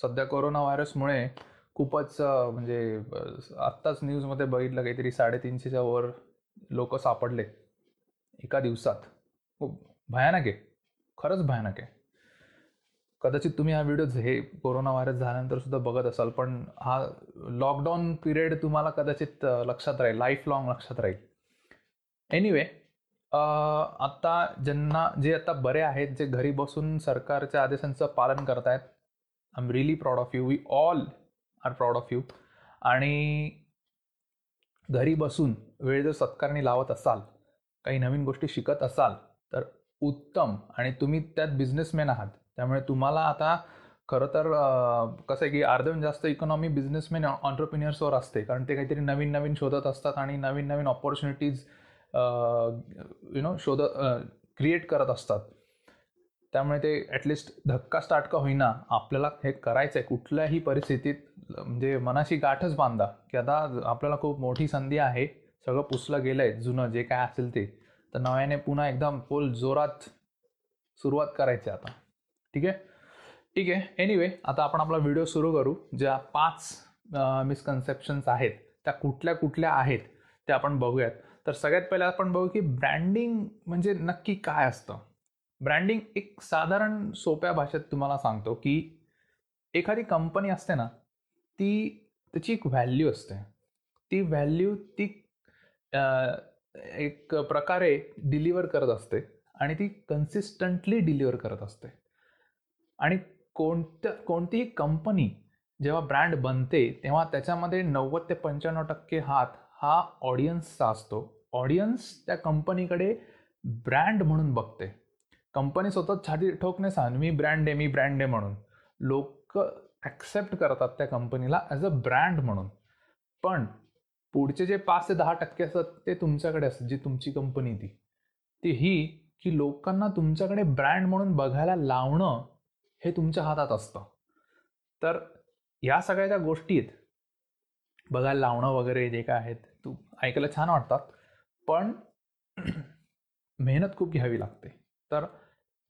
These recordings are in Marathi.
सध्या कोरोना व्हायरसमुळे खूपच म्हणजे आत्ताच न्यूजमध्ये बघितलं काहीतरी साडेतीनशेच्या वर लोक सापडले एका दिवसात. खूप भयानक आहे. खरंच भयानक आहे. कदाचित तुम्ही हा व्हिडिओ हे कोरोना व्हायरस झाल्यानंतर सुद्धा बघत असाल पण हा लॉकडाऊन पिरियड तुम्हाला कदाचित लक्षात राहील लाईफ लॉंग लक्षात राहील. एनिवे आत्ता ज्यांना जे आता बरे आहेत जे घरी बसून सरकारच्या आदेशांचं पालन करतायत I am really proud of you we all are proud of you आणि घरी बसून वेळ जर सत्कारने लावत असाल काही नवीन गोष्टी शिकत असाल तर उत्तम. आणि तुम्ही त्यात बिझनेसमॅन आहात. त्यामुळे तुम्हाला आता खरं तर कसं आहे की अर्धवून जास्त इकॉनॉमी बिझनेसमॅन ऑन्टरप्रिन्युअर्सवर असते. कारण ते काहीतरी नवीन नवीन शोधत असतात आणि नवीन नवीन ऑपॉर्च्युनिटीज यु नो शोध क्रिएट करत असतात. त्यामुळे ते ॲटलिस्ट धक्का स्टार्ट का होईना. आपल्याला हे करायचं आहे कुठल्याही परिस्थितीत म्हणजे मनाशी गाठच बांधा. की आता आपल्याला खूप मोठी संधी आहे. सगळं पुसलं गेलं आहे जुनं जे काय असेल ते. तर नव्याने पुन्हा एकदम फुल जोरात सुरुवात करायची आहे आता. ठीक आहे? ठीक आहे. एनिवे आता आपण आपला व्हिडिओ सुरू करू. ज्या पाच मिसकन्सेप्शन्स आहेत त्या कुठल्या कुठल्या आहेत त्या आपण बघूयात. तर सगळ्यात पहिले आपण बघू की ब्रँडिंग म्हणजे नक्की काय असतं. ब्रँडिंग एक साधारण सोप्या भाषेत तुम्हाला सांगतो की एखादी कंपनी असते ना ती त्याची एक व्हॅल्यू असते. ती व्हॅल्यू ती एक प्रकारे डिलिव्हर करत असते आणि ती कन्सिस्टंटली डिलिव्हर करत असते. आणि कोणत्या कोणतीही कंपनी जेव्हा ब्रँड बनते तेव्हा त्याच्यामध्ये नव्वद ते पंच्याण्णव टक्के हात हा ऑडियन्सचा असतो. ऑडियन्स त्या कंपनीकडे ब्रँड म्हणून बघते. कंपनी स्वतः छाती ठोकणे सांग. मी ब्रँड आहे मी ब्रँड आहे म्हणून. लोक ॲक्सेप्ट करतात त्या कंपनीला ॲज अ ब्रँड म्हणून. पण पुढचे जे पाच ते दहा टक्के असतात ते तुमच्याकडे असतात जी तुमची कंपनी ती. ती ही की लोकांना तुमच्याकडे ब्रँड म्हणून बघायला लावणं हे तुमच्या हातात असतं. तर या सगळ्या ज्या गोष्टी आहेत बघायला लावणं वगैरे जे काय आहेत तू ऐकायला छान वाटतात. पण मेहनत खूप घ्यावी लागते. तर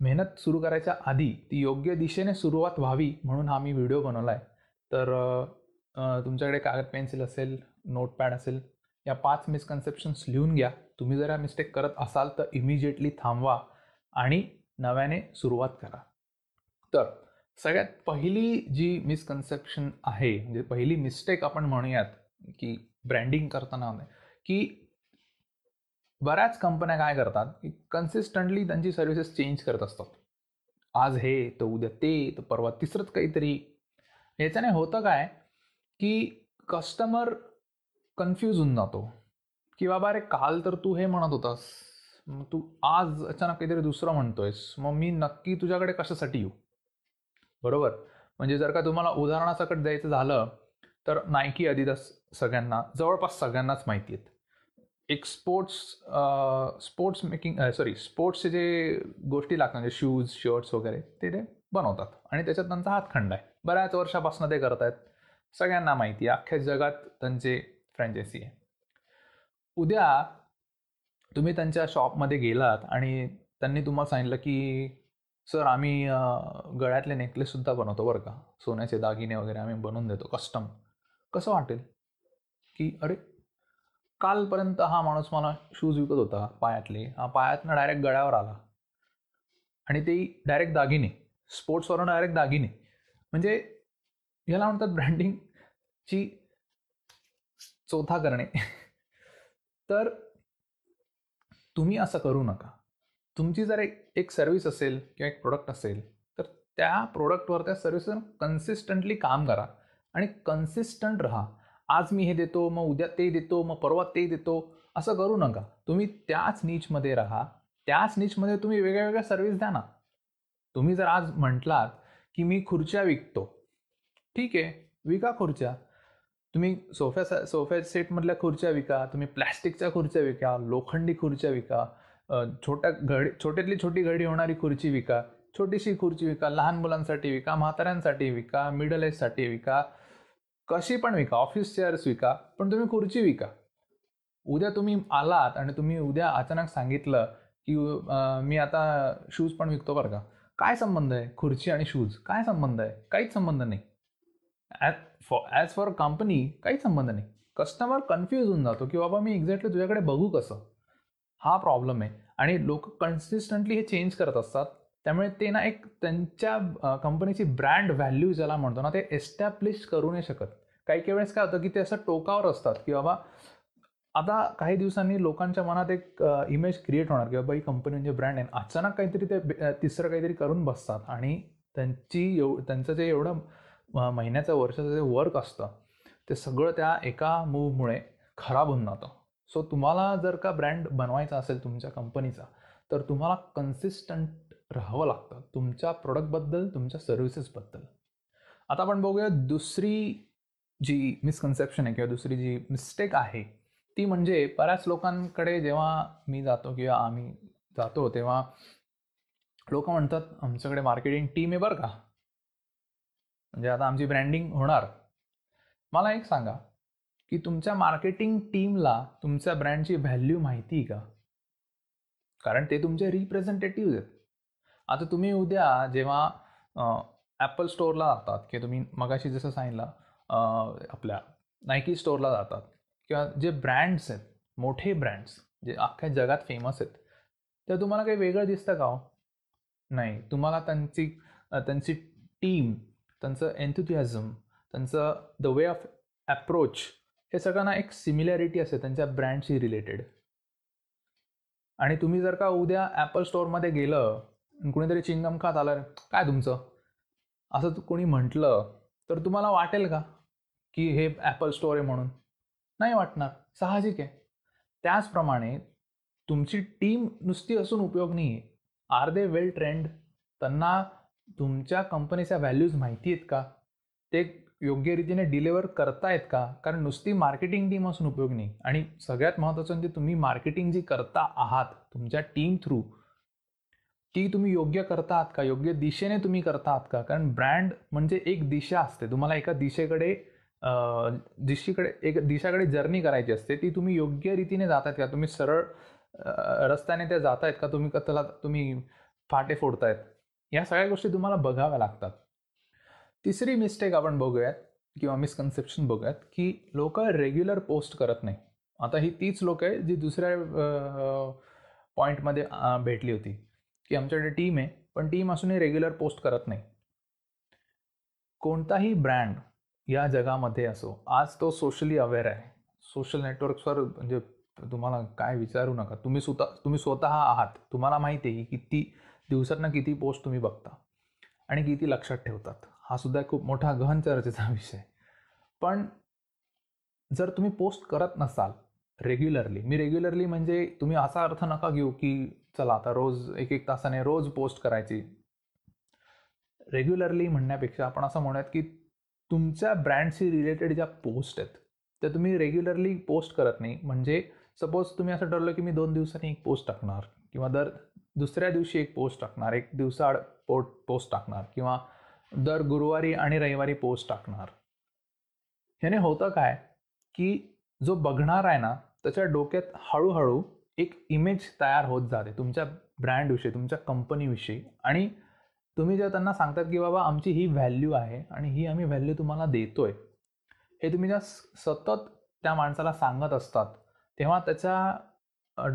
मेहनत सुरू करायच्या आधी ती योग्य दिशेने सुरुवात व्हावी म्हणून हा मी व्हिडिओ बनवला आहे तर तुमच्याकडे कागद पेन्सिल असेल नोटपॅड असेल या पाच मिसकन्सेप्शन्स लिहून घ्या. तुम्ही जर या मिस्टेक करत असाल तर इमिजिएटली थांबवा आणि नव्याने सुरुवात करा. तर सगळ्यात पहिली जी मिसकन्सेप्शन आहे म्हणजे पहिली मिस्टेक आपण म्हणूयात की ब्रँडिंग करताना की बऱ्याच कंपन्या काय करतात की कन्सिस्टंटली त्यांची सर्व्हिसेस चेंज करत असतात. आज हे तर उद्या ते तर परवा तिसरंच काहीतरी. याच्याने होतं काय की कस्टमर कन्फ्यूज होऊन जातो. की बाबा अरे काल तर तू हे म्हणत होतास. मग तू आज अचानक काहीतरी दुसरं म्हणतोयस. मग मी नक्की तुझ्याकडे कशासाठी येऊ? बरोबर? म्हणजे जर का तुम्हाला उदाहरणासकट द्यायचं झालं तर नायकी अदिदास सगळ्यांना जवळपास सगळ्यांनाच माहिती आहेत. एक स्पोर्ट्स स्पोर्ट्स मेकिंग सॉरी स्पोर्ट्सचे जे गोष्टी लागतात म्हणजे शूज शर्ट्स वगैरे ते ते बनवतात. आणि त्याच्यात त्यांचा हातखंड आहे. बऱ्याच वर्षापासून ते करत आहेत. सगळ्यांना माहिती आहे. अख्ख्या जगात त्यांचे फ्रँचायसी आहे. उद्या तुम्ही त्यांच्या शॉपमध्ये गेलात आणि त्यांनी तुम्हाला सांगितलं की सर आम्ही गळ्यातले नेकलेससुद्धा बनवतो बरं का. सोन्याचे दागिने वगैरे आम्ही बनवून देतो कस्टम कसं वाटेल? की अरे कालपर्यंत हा माणूस मला शूज विकत होता पायातले. हा पायातनं डायरेक्ट गळ्यावर आला. आणि ते डायरेक्ट दागिने. स्पोर्ट्सवरून डायरेक्ट दागिने. म्हणजे याला म्हणतात ब्रँडिंगची चौथा करणे. तर तुम्ही असं करू नका. तुमची जर एक एक सर्व्हिस असेल किंवा एक प्रोडक्ट असेल तर त्या प्रोडक्टवर त्या सर्व्हिसवर कन्सिस्टंटली काम करा. आणि कन्सिस्टंट राहा. आज मी हे देतो मग उद्या ते देतो मग परवा ते देतो. असं करू नका. तुम्ही त्याच नीचमध्ये राहा. त्याच नीचमध्ये तुम्ही वेगळ्या वेगळ्या सर्व्हिस द्या ना. तुम्ही जर आज म्हटलात की मी खुर्च्या विकतो. ठीक आहे. विका खुर्च्या. तुम्ही सोफ्या सोफ्या सेटमधल्या खुर्च्या विका. तुम्ही प्लॅस्टिकच्या खुर्च्या विका. लोखंडी खुर्च्या विका. छोट्या घडी छोट्यातली छोटी घडी होणारी खुर्ची विका. छोटीशी खुर्ची विका. लहान मुलांसाठी विका. म्हाताऱ्यांसाठी विका. मिडल एजसाठी विका. कशी पण विका ऑफिस चेअर्स विका पण तुम्ही खुर्ची विका. उद्या तुम्ही आलात आणि तुम्ही उद्या अचानक सांगितलं की मी आता शूज पण विकतो बरं का. काय संबंध आहे? खुर्ची आणि शूज काय संबंध आहे? काहीच संबंध नाही. As for as for company काहीच संबंध नाही. कस्टमर कन्फ्यूज होऊन जातो की बाबा मी एक्झॅक्टली तुझ्याकडे बघू कसं? हा प्रॉब्लेम आहे. आणि लोक कन्सिस्टंटली हे चेंज करत असतात. त्यामुळे ते ना एक त्यांच्या कंपनीची ब्रँड व्हॅल्यू ज्याला म्हणतो ना ते एस्टॅब्लिश करू नाही शकत. काही काही वेळेस काय होतं की ते असं टोकावर असतात की बाबा आता काही दिवसांनी लोकांच्या मनात एक इमेज क्रिएट होणार की बाबा ही कंपनी म्हणजे ब्रँड आहे. अचानक काहीतरी ते तिसरं काहीतरी करून बसतात आणि त्यांची एव त्यांचं जे एवढं महिन्याचं वर्षाचं जे वर्क असतं ते सगळं त्या एका मूवमुळे खराब होऊन जातं. सो तुम्हाला जर का ब्रँड बनवायचा असेल तुमच्या कंपनीचा तर तुम्हाला कन्सिस्टंट राहावं लागतं. तुमच्या प्रोडक्टबद्दल तुमच्या सर्व्हिसेसबद्दल आता आपण बघूया दुसरी जी मिसकन्सेप्शन आहे किंवा दुसरी जी मिस्टेक आहे ती म्हणजे बऱ्याच लोकांकडे जेव्हा मी जातो किंवा आम्ही जातो तेव्हा लोक म्हणतात आमच्याकडे मार्केटिंग टीम आहे बरं का. म्हणजे आता आमची ब्रँडिंग होणार. मला एक सांगा की तुमच्या मार्केटिंग टीमला तुमच्या ब्रँडची व्हॅल्यू माहिती आहे का? कारण ते तुमचे रिप्रेझेंटेटिव्ह आहेत. आता तुम्ही उद्या जेव्हा ॲपल स्टोअरला जातात किंवा तुम्ही मगाशी जसं सांगितलं आपल्या नायकी स्टोअरला जातात किंवा जे ब्रँड्स आहेत मोठे ब्रँड्स जे अख्ख्या जगात फेमस आहेत तर तुम्हाला काही वेगळं दिसतं का हो? नाही. तुम्हाला त्यांची त्यांची टीम त्यांचं एन्थुथियाझम त्यांचं द वे ऑफ ॲप्रोच हे सगळ्यांना एक सिमिलॅरिटी असते त्यांच्या ब्रँडशी रिलेटेड आणि तुम्ही जर का उद्या ॲपल स्टोअरमध्ये गेलं कुणीतरी चिंगम खात आलं काय तुमचं? असं कोणी म्हटलं तर तुम्हाला वाटेल का? की हे ॲपल स्टोअर आहे म्हणून. नाही वाटणार. साहजिक आहे. त्याचप्रमाणे तुमची टीम नुसती असून उपयोग नाही आहे आर दे वेल ट्रेंड त्यांना तुमच्या कंपनीच्या व्हॅल्यूज माहिती आहेत का? ते योग्य रीतीने डिलिव्हर करतायत का? कारण नुसती मार्केटिंग टीम असून उपयोग नाही. आणि सगळ्यात महत्त्वाचं म्हणजे तुम्ही मार्केटिंग जी करता आहात तुमच्या टीम थ्रू ती तुम्ही योग्य करता आहात का? योग्य दिशेने तुम्ही करता आहात का? कारण ब्रँड म्हणजे एक दिशा असते. तुम्हाला एका दिशेकडे दिशेकडे एक दिशाकडे जर्नी करायची असते ती तुम्ही योग्य रीतीने जात आहेत का? तुम्ही सरळ रस्त्याने त्या जात आहेत का? तुम्ही कथला त्याला तुम्ही फाटे फोडतायत? या सगळ्या गोष्टी तुम्हाला बघाव्या लागतात. तिसरी मिस्टेक आपण बघूयात किंवा मिसकन्सेप्शन बघूयात की लोक रेग्युलर पोस्ट करत नाही. आता ही तीच लोक आहे जी दुसऱ्या पॉईंटमध्ये भेटली होती. की आमच्याकडे टीम आहे पण टीम असूनही रेग्युलर पोस्ट करत नाही. कोणताही ब्रँड या जगामध्ये असो आज तो सोशली अवेअर आहे. सोशल नेटवर्क्सवर म्हणजे तुम्हाला काय विचारू नका. तुम्ही स्वतः तुम्ही स्वतः आहात. तुम्हाला माहिती आहे की किती दिवसातनं किती पोस्ट तुम्ही बघता आणि किती लक्षात ठेवतात. हा सुद्धा खूप मोठा गहन चर्चेचा विषय पण जर तुम्ही पोस्ट करत नसाल रेग्युलरली मी रेग्युलरली म्हणजे तुम्ही असा अर्थ नका घेऊ की चला आता रोज एक एक तासाने रोज पोस्ट करायची. रेग्युलरली म्हणण्यापेक्षा आपण असं म्हणूयात की तुमच्या ब्रँडशी रिलेटेड ज्या पोस्ट आहेत त्या तुम्ही रेग्युलरली पोस्ट करत नाही. म्हणजे सपोज तुम्ही असं ठरलं की मी दोन दिवसांनी एक पोस्ट टाकणार किंवा दर दुसऱ्या दिवशी एक पोस्ट टाकणार एक दिवसाआड पोट पोस्ट टाकणार किंवा दर गुरुवारी आणि रविवारी पोस्ट टाकणार. ह्याने होतं काय की जो बघणार आहे ना त्याच्या डोक्यात हळूहळू एक इमेज तयार होत जाते तुमच्या ब्रँडविषयी तुमच्या कंपनीविषयी आणि तुम्ही जेव्हा त्यांना सांगतात की बाबा आमची ही व्हॅल्यू आहे आणि ही आम्ही व्हॅल्यू तुम्हाला देतोय. हे तुम्ही ज्या स- सतत त्या माणसाला सांगत असतात तेव्हा त्याच्या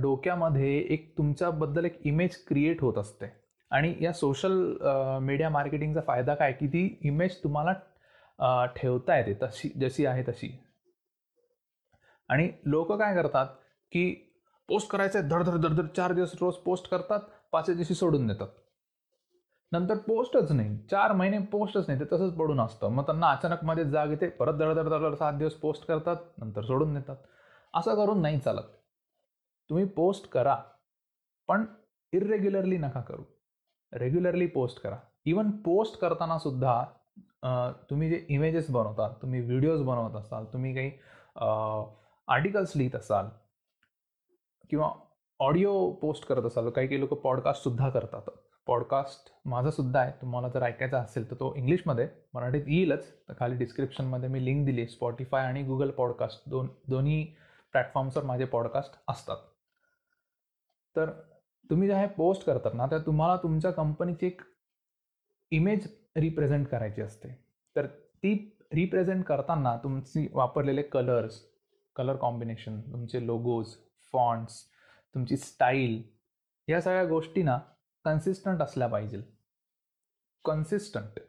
डोक्यामध्ये एक तुमच्याबद्दल एक इमेज क्रिएट होत असते. आणि या सोशल मीडिया मार्केटिंगचा फायदा काय? की ती इमेज तुम्हाला ठेवता येते तशी जशी आहे तशी. आणि लोक काय करतात की पोस्ट करायचं धड धड धड धड चार दिवस रोज पोस्ट करतात पाचव्या दिवशी सोडून देतात. नंतर पोस्टच नाही चार महिने पोस्टच नाही ते तसंच पडून असतं. मग त्यांना अचानक मध्ये जाग येते परत धड धड धड सात दिवस पोस्ट करतात नंतर सोडून देतात. असं करून नाही चालत. तुम्ही पोस्ट करा पण इरेग्युलरली नका करू. रेग्युलरली पोस्ट करा. इवन पोस्ट करताना सुद्धा तुम्ही जे इमेजेस बनवतात तुम्ही व्हिडिओज बनवत असाल तुम्ही काही आर्टिकल्स लिहित असाल किंवा ऑडिओ पोस्ट करत असाल काही काही लोक पॉडकास्टसुद्धा करतात. पॉडकास्ट माझासुद्धा आहे तुम्हाला जर ऐकायचा असेल तर तो इंग्लिशमध्ये मराठीत येईलच. तर खाली डिस्क्रिप्शनमध्ये मी लिंक दिली स्पॉटीफाय आणि गुगल पॉडकास्ट दोन दोन्ही प्लॅटफॉर्म्सवर माझे पॉडकास्ट असतात. तर तुम्ही ज्या हे पोस्ट करतात ना तर तुम्हाला तुमच्या कंपनीची एक इमेज रिप्रेझेंट करायची असते. तर ती रिप्रेझेंट करताना तुमची वापरलेले कलर्स कलर कॉम्बिनेशन तुमचे लोगोज फॉन्ट्स तुमची स्टाईल या सगळ्या गोष्टी ना कन्सिस्टंट असल्या पाहिजे. कन्सिस्टंट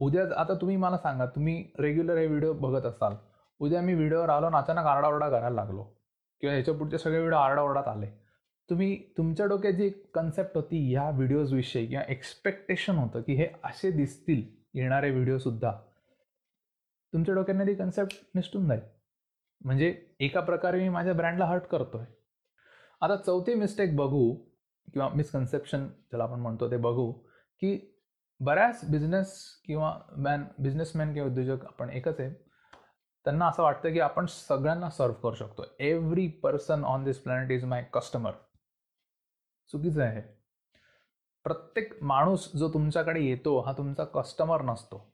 उद्या आता तुम्ही मला सांगा तुम्ही रेग्युलर हे व्हिडिओ बघत असाल उद्या मी व्हिडिओवर आलो आणि अचानक आरडाओरडा करायला लागलो किंवा ह्याच्या पुढचे सगळे व्हिडिओ आरडाओरडात आले. तुम्ही तुमच्या डोक्यात जी कन्सेप्ट होती ह्या व्हिडिओजविषयी किंवा एक्सपेक्टेशन होतं की हे असे दिसतील येणारे व्हिडिओसुद्धा तुमच्या डोक्याने ती कन्सेप्ट निसटून जाईल. म्हणजे एका प्रकारे मी माझ्या ब्रँडला हर्ट करतोय. आता चौथी मिस्टेक बघू किंवा मिसकन्सेप्शन ज्याला आपण म्हणतो ते बघू की बऱ्याच बिझनेस किंवा मॅन बिझनेसमॅन किंवा उद्योजक आपण एकच आहे. त्यांना असं वाटतं की आपण सगळ्यांना सर्व करू शकतो. Every person on this planet is my customer चुकीचं आहे. प्रत्येक माणूस जो तुमच्याकडे येतो हा तुमचा कस्टमर नसतो.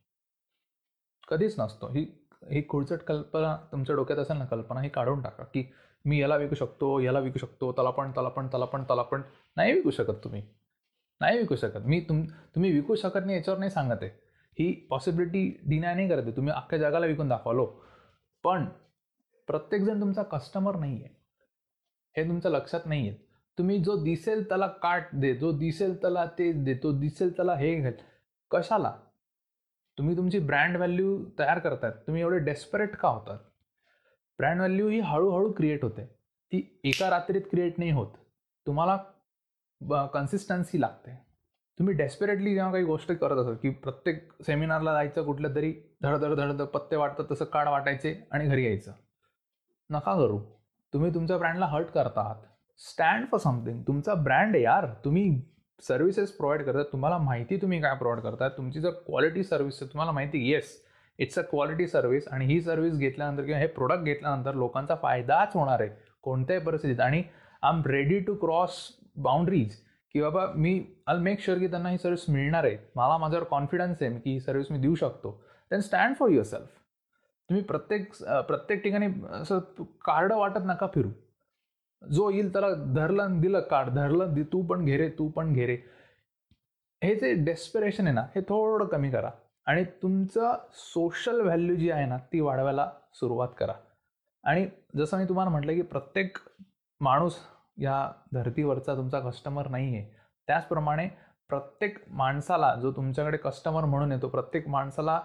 कधीच नसतो. ही ही खुळचट कल्पना तुमच्या डोक्यात असेल ना कल्पना ही काढून टाका की मी याला विकू शकतो याला विकू शकतो त्याला पण त्याला पण त्याला पण त्याला पण. नाही विकू शकत तुम्ही. नाही विकू शकत. मी तुम तुम्ही विकू शकत नाही याच्यावर नाही सांगत आहे. ही पॉसिबिलिटी डिनाय नाही करत आहे. तुम्ही अख्ख्या जगाला विकून दाखवलो. पण प्रत्येकजण तुमचा कस्टमर नाही आहे हे तुमच्या लक्षात नाही आहे तुम्ही जो दिसेल त्याला काट दे जो दिसेल त्याला ते दे तो दिसेल त्याला हे घाल कशाला? तुम्ही तुमची ब्रँड व्हॅल्यू तयार करतात तुम्ही एवढे डेस्परेट का होतात? ब्रँड व्हॅल्यू ही हळूहळू क्रिएट होते. ती एका रात्रीत क्रिएट नाही होत. तुम्हाला कन्सिस्टन्सी लागते. तुम्ही डेस्परेटली जेव्हा काही गोष्ट करत असाल की प्रत्येक सेमिनारला जायचं कुठलं तरी धडधड धडधड पत्ते वाटतात तसं कार्ड वाटायचे आणि घरी यायचं. नका करू. तुम्ही तुमच्या ब्रँडला हर्ट करता आहात. स्टँड फॉर समथिंग तुमचा ब्रँड यार. तुम्ही सर्व्हिसेस प्रोव्हाइड करतात. तुम्हाला माहिती तुम्ही काय प्रोव्हाइड करताय तुमची जर क्वालिटी सर्व्हिस आहे तुम्हाला माहिती yes it's a quality service आणि ही सर्व्हिस घेतल्यानंतर किंवा हे प्रोडक्ट घेतल्यानंतर लोकांचा फायदाच होणार आहे कोणत्याही परिस्थितीत. आणि I am ready to cross boundaries की बाबा मी आल मेक शुअर की त्यांना ही सर्व्हिस मिळणार आहे. मला माझ्यावर कॉन्फिडन्स आहे की ही सर्व्हिस मी देऊ शकतो. Then stand for yourself तुम्ही प्रत्येक प्रत्येक ठिकाणी असं कार्ड वाटत नका फिरू. जो येईल त्याला धरलं दिलं काढ धरलं दि तू पण घेरे तू पण घेरे हे जे डेस्पिरेशन आहे ना हे थोडं कमी करा. आणि तुमचं सोशल व्हॅल्यू जी आहे ना ती वाढवायला सुरुवात करा. आणि जसं मी तुम्हाला म्हटलं की प्रत्येक माणूस या धर्तीवरचा तुमचा कस्टमर नाही आहे त्याचप्रमाणे प्रत्येक माणसाला जो तुमच्याकडे कस्टमर म्हणून येतो प्रत्येक माणसाला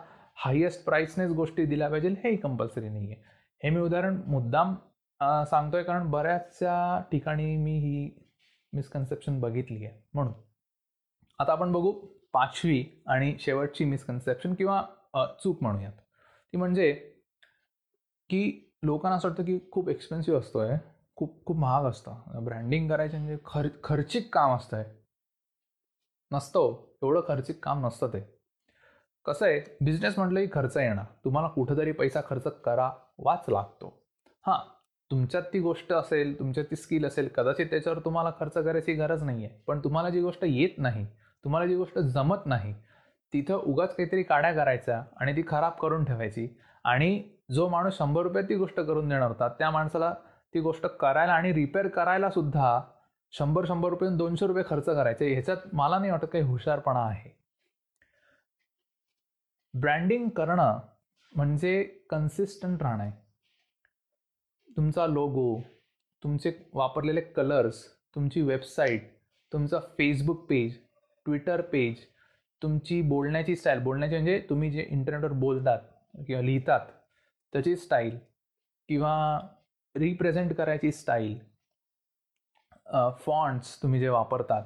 हायेस्ट प्राईसनेच गोष्टी दिल्या पाहिजे हेही कंपल्सरी नाही आहे हे मी उदाहरण मुद्दाम सांगतोय कारण बऱ्याचशा ठिकाणी मी ही मिसकन्सेप्शन बघितली आहे. म्हणून आता आपण बघू पाचवी आणि शेवटची मिसकन्सेप्शन किंवा चूक म्हणूयात. ती म्हणजे की लोकांना असं वाटतं की खूप एक्सपेन्सिव्ह असतो आहे खूप खूप महाग असतं. ब्रँडिंग करायचं म्हणजे खर खर्चिक काम असतं आहे नसतं हो, एवढं खर्चिक काम नसतं ते. कसं आहे बिझनेस म्हटलं की खर्च येणार तुम्हाला कुठंतरी पैसा खर्च करावाच लागतो. हां तुमच्यात ती गोष्ट असेल तुमच्यात ती स्किल असेल कदाचित त्याच्यावर तुम्हाला खर्च करायची गरज नाही आहे पण तुम्हाला जी गोष्ट येत नाही तुम्हाला जी गोष्ट जमत नाही तिथं उगाच काहीतरी काड्या करायच्या आणि ती खराब करून ठेवायची. आणि जो माणूस शंभर रुपयात ती गोष्ट करून देणार होता त्या माणसाला ती गोष्ट करायला आणि रिपेअर करायला सुद्धा शंभर शंभर रुपये दोनशे रुपये खर्च करायचे ह्याच्यात मला नाही वाटत काही हुशारपणा आहे. ब्रँडिंग करणं म्हणजे कन्सिस्टंट राहणं आहे. तुमचा लोगो तुमचे वापरलेले कलर्स तुमची वेबसाईट तुमचा फेसबुक पेज ट्विटर पेज तुमची बोलण्याची स्टाईल बोलण्याची म्हणजे तुम्ही जे इंटरनेटवर बोलतात किंवा लिहितात त्याची स्टाईल किंवा रिप्रेझेंट करायची स्टाईल फॉन्ट्स तुम्ही जे वापरतात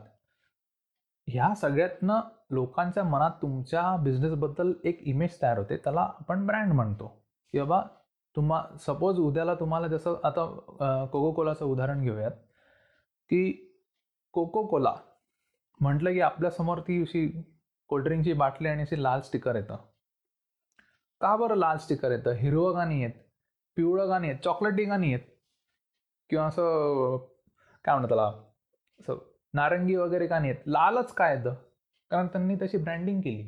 ह्या सगळ्यातनं लोकांच्या मनात तुमच्या बिझनेसबद्दल एक इमेज तयार होते त्याला आपण ब्रँड म्हणतो. की बाबा तुम्हा सपोज उद्याला तुम्हाला जसं आता कोको कोलाचं उदाहरण घेऊयात की कोको कोला म्हटलं की आपल्यासमोर ती अशी कोल्ड्रिंकची बाटली आणि अशी लाल स्टिकर येतं. का बरं लाल स्टिकर येतं? हिरवं का नाही येत पिवळं का नाही येत चॉकलेटी का नाही येत किंवा असं काय म्हणतात त्याला? असं नारंगी वगैरे का नाही येत लालच काय येतं? कारण त्यांनी तशी ब्रँडिंग केली.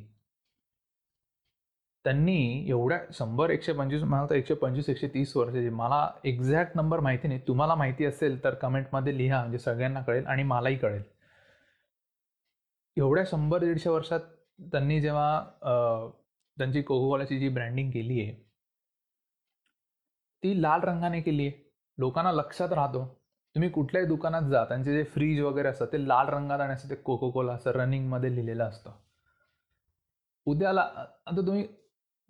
त्यांनी एवढ्या शंभर एकशे पंचवीस मला तर एकशे पंचवीस एकशे तीस वर्षाची मला एक्झॅक्ट नंबर माहिती नाही. तुम्हाला माहिती असेल तर कमेंटमध्ये लिहा म्हणजे सगळ्यांना कळेल आणि मलाही कळेल. एवढ्या शंभर दीडशे वर्षात त्यांनी जेव्हा त्यांची कोकोकोलाची जी ब्रँडिंग केली आहे ती लाल रंगाने केली आहे. लोकांना लक्षात राहतो. तुम्ही कुठल्याही दुकानात जा त्यांचे जे फ्रीज वगैरे असतात ते लाल रंगात आणि असं ते कोको कोला असं रनिंगमध्ये लिहिलेलं असतं. उद्याला आता तुम्ही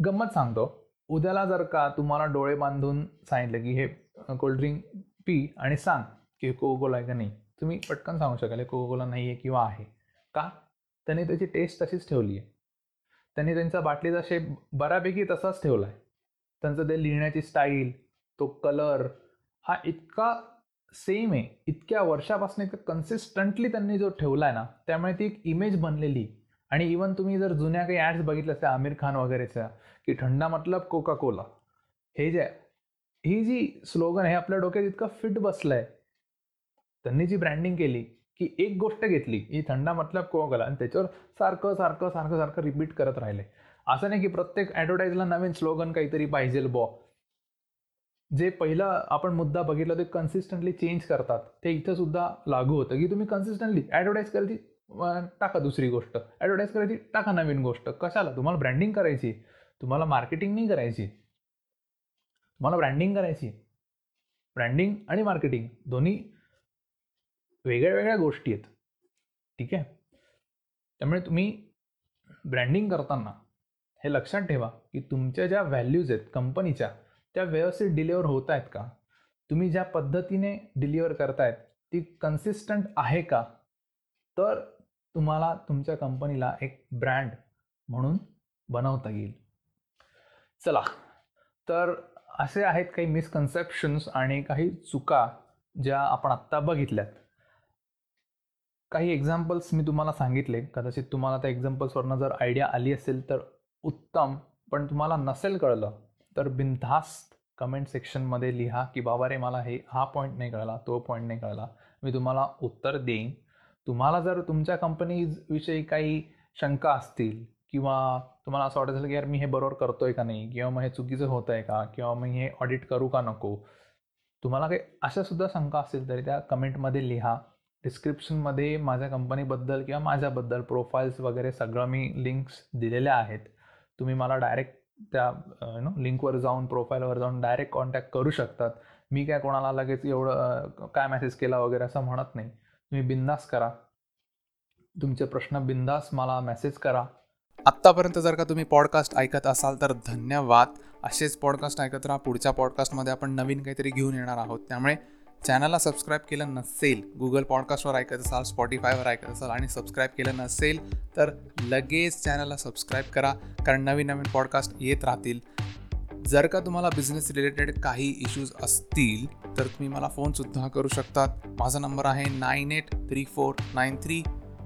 गंमत सांगतो. उद्याला जर का तुम्हाला डोळे बांधून सांगितलं की हे कोल्ड्रिंक पी आणि सांग की हे कोको कोला आहे का नाही तुम्ही पटकन सांगू शकाल हे कोको कोला नाही आहे किंवा आहे. का? त्यांनी त्याची टेस्ट तशीच ठेवली आहे. त्यांनी त्यांचा बाटलीचा शेप बऱ्यापैकी तसाच ठेवला आहे. त्यांचं ते लिहिण्याची स्टाईल तो कलर हा इतका सेम आहे इतक्या वर्षापासून इतकं कन्सिस्टंटली त्यांनी जो ठेवला आहे ना त्यामुळे ती एक इमेज बनलेली आणि इवन तुम्ही जर जुन्या काही ॲड्स बघितल्या असत्या आमिर खान वगैरेच्या की थंडा मतलब कोका कोला हे जे ही जी स्लोगन आहे आपल्या डोक्यात इतकं फिट बसलं आहे त्यांनी जी ब्रँडिंग केली की एक गोष्ट घेतली ही थंडा मतलब कोका कोला आणि त्याच्यावर सारखं सारखं सारखं सारखं रिपीट करत राहिले. असं नाही की प्रत्येक ॲडव्हर्टाईजला नवीन स्लोगन काहीतरी पाहिजे बॉ जे पहिलं आपण मुद्दा बघितला ते कन्सिस्टंटली चेंज करतात. ते इथं सुद्धा लागू होतं की तुम्ही कन्सिस्टंटली ॲडव्हर्टाईज करायची टाका दुसरी गोष्ट. ॲडव्हर्टाईज करायची टाका नवीन गोष्ट. कशाला? तुम्हाला ब्रँडिंग करायची. तुम्हाला मार्केटिंग नाही करायची. तुम्हाला ब्रँडिंग करायची. ब्रँडिंग आणि मार्केटिंग दोन्ही वेगळ्या वेगळ्या गोष्टी आहेत. ठीक आहे? त्यामुळे तुम्ही ब्रँडिंग करताना हे लक्षात ठेवा की तुमच्या ज्या व्हॅल्यूज आहेत कंपनीच्या त्या व्यवस्थित डिलिव्हर होत आहेत का? तुम्ही ज्या पद्धतीने डिलिव्हर करतायत ती कन्सिस्टंट आहे का? तर तुम्हाला तुमच्या कंपनीला एक ब्रँड म्हणून बनवता येईल. चला तर असे आहेत काही मिसकन्सेप्शन्स आणि काही चुका ज्या आपण आत्ता बघितल्यात. काही एक्झाम्पल्स मी तुम्हाला सांगितले. कदाचित तुम्हाला त्या एक्झाम्पल्सवरनं जर आयडिया आली असेल तर उत्तम पण तुम्हाला नसेल कळलं तर बिनधास्त कमेंट सेक्शनमध्ये लिहा की बाबा रे मला हे हा पॉईंट नाही कळला तो पॉईंट नाही कळला. मी तुम्हाला उत्तर देईन. तुम्हाला जर तुमच्या कंपनीविषयी काही शंका असतील किंवा तुम्हाला असं वाटत असेल की यार मी हे बरोबर करतोय का नाही किंवा मग हे चुकीचं होत आहे का किंवा मग हे ऑडिट करू का नको तुम्हाला काही अशा सुद्धा शंका असतील तरी त्या कमेंटमध्ये लिहा. डिस्क्रिप्शनमध्ये माझ्या कंपनीबद्दल किंवा माझ्याबद्दल प्रोफाईल्स वगैरे सगळं मी लिंक्स दिलेल्या आहेत. तुम्ही मला डायरेक्ट त्या नो लिंकवर जाऊन प्रोफाईलवर जाऊन डायरेक्ट कॉन्टॅक्ट करू शकतात. मी काय कोणाला लगेच एवढं काय मेसेज केला वगैरे असं म्हणत नाही. तुम्ही बिंदास करा. तुमचे प्रश्न बिंदास मला मेसेज करा. आत्तापर्यंत जर का तुम्ही पॉडकास्ट ऐकत असाल तर धन्यवाद. असेच पॉडकास्ट ऐकत राहा. पुढच्या पॉडकास्टमध्ये आपण नवीन काहीतरी घेऊन येणार आहोत. त्यामुळे चॅनलला सबस्क्राईब केलं नसेल गुगल पॉडकास्टवर ऐकत असाल स्पॉटीफायवर ऐकत असाल आणि सबस्क्राईब केलं नसेल तर लगेच चॅनलला सबस्क्राईब करा. कारण नवीन नवीन पॉडकास्ट येत राहतील. जर का तुम्हाला बिझनेस रिलेटेड काही इश्यूज असतील तर तुम्ही मला फोनसुद्धा करू शकतात. माझा नंबर आहे nine eight three four nine three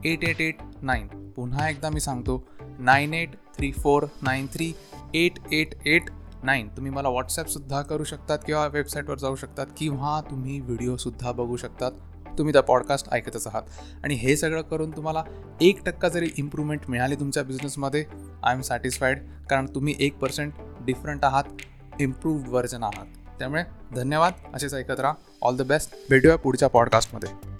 eight eight eight nine पुन्हा एकदा मी सांगतो nine eight three four nine three eight eight eight nine तुम्ही मला व्हॉट्सॲपसुद्धा करू शकतात किंवा वेबसाईटवर जाऊ शकतात किंवा तुम्ही व्हिडिओसुद्धा बघू शकतात. तुम्ही त्या पॉडकास्ट ऐकतच आहात. आणि हे सगळं करून तुम्हाला एक टक्का जरी इम्प्रूव्हमेंट मिळाली तुमच्या बिझनेसमध्ये आय एम सॅटिस्फाईड कारण तुम्ही एक पर्सेंट डिफरंट आहात इम्प्रूव्ड व्हर्जन आहात. त्यामुळे धन्यवाद. असेच ऐकत राहा. ऑल द बेस्ट भेटूया पुढच्या पॉडकास्टमध्ये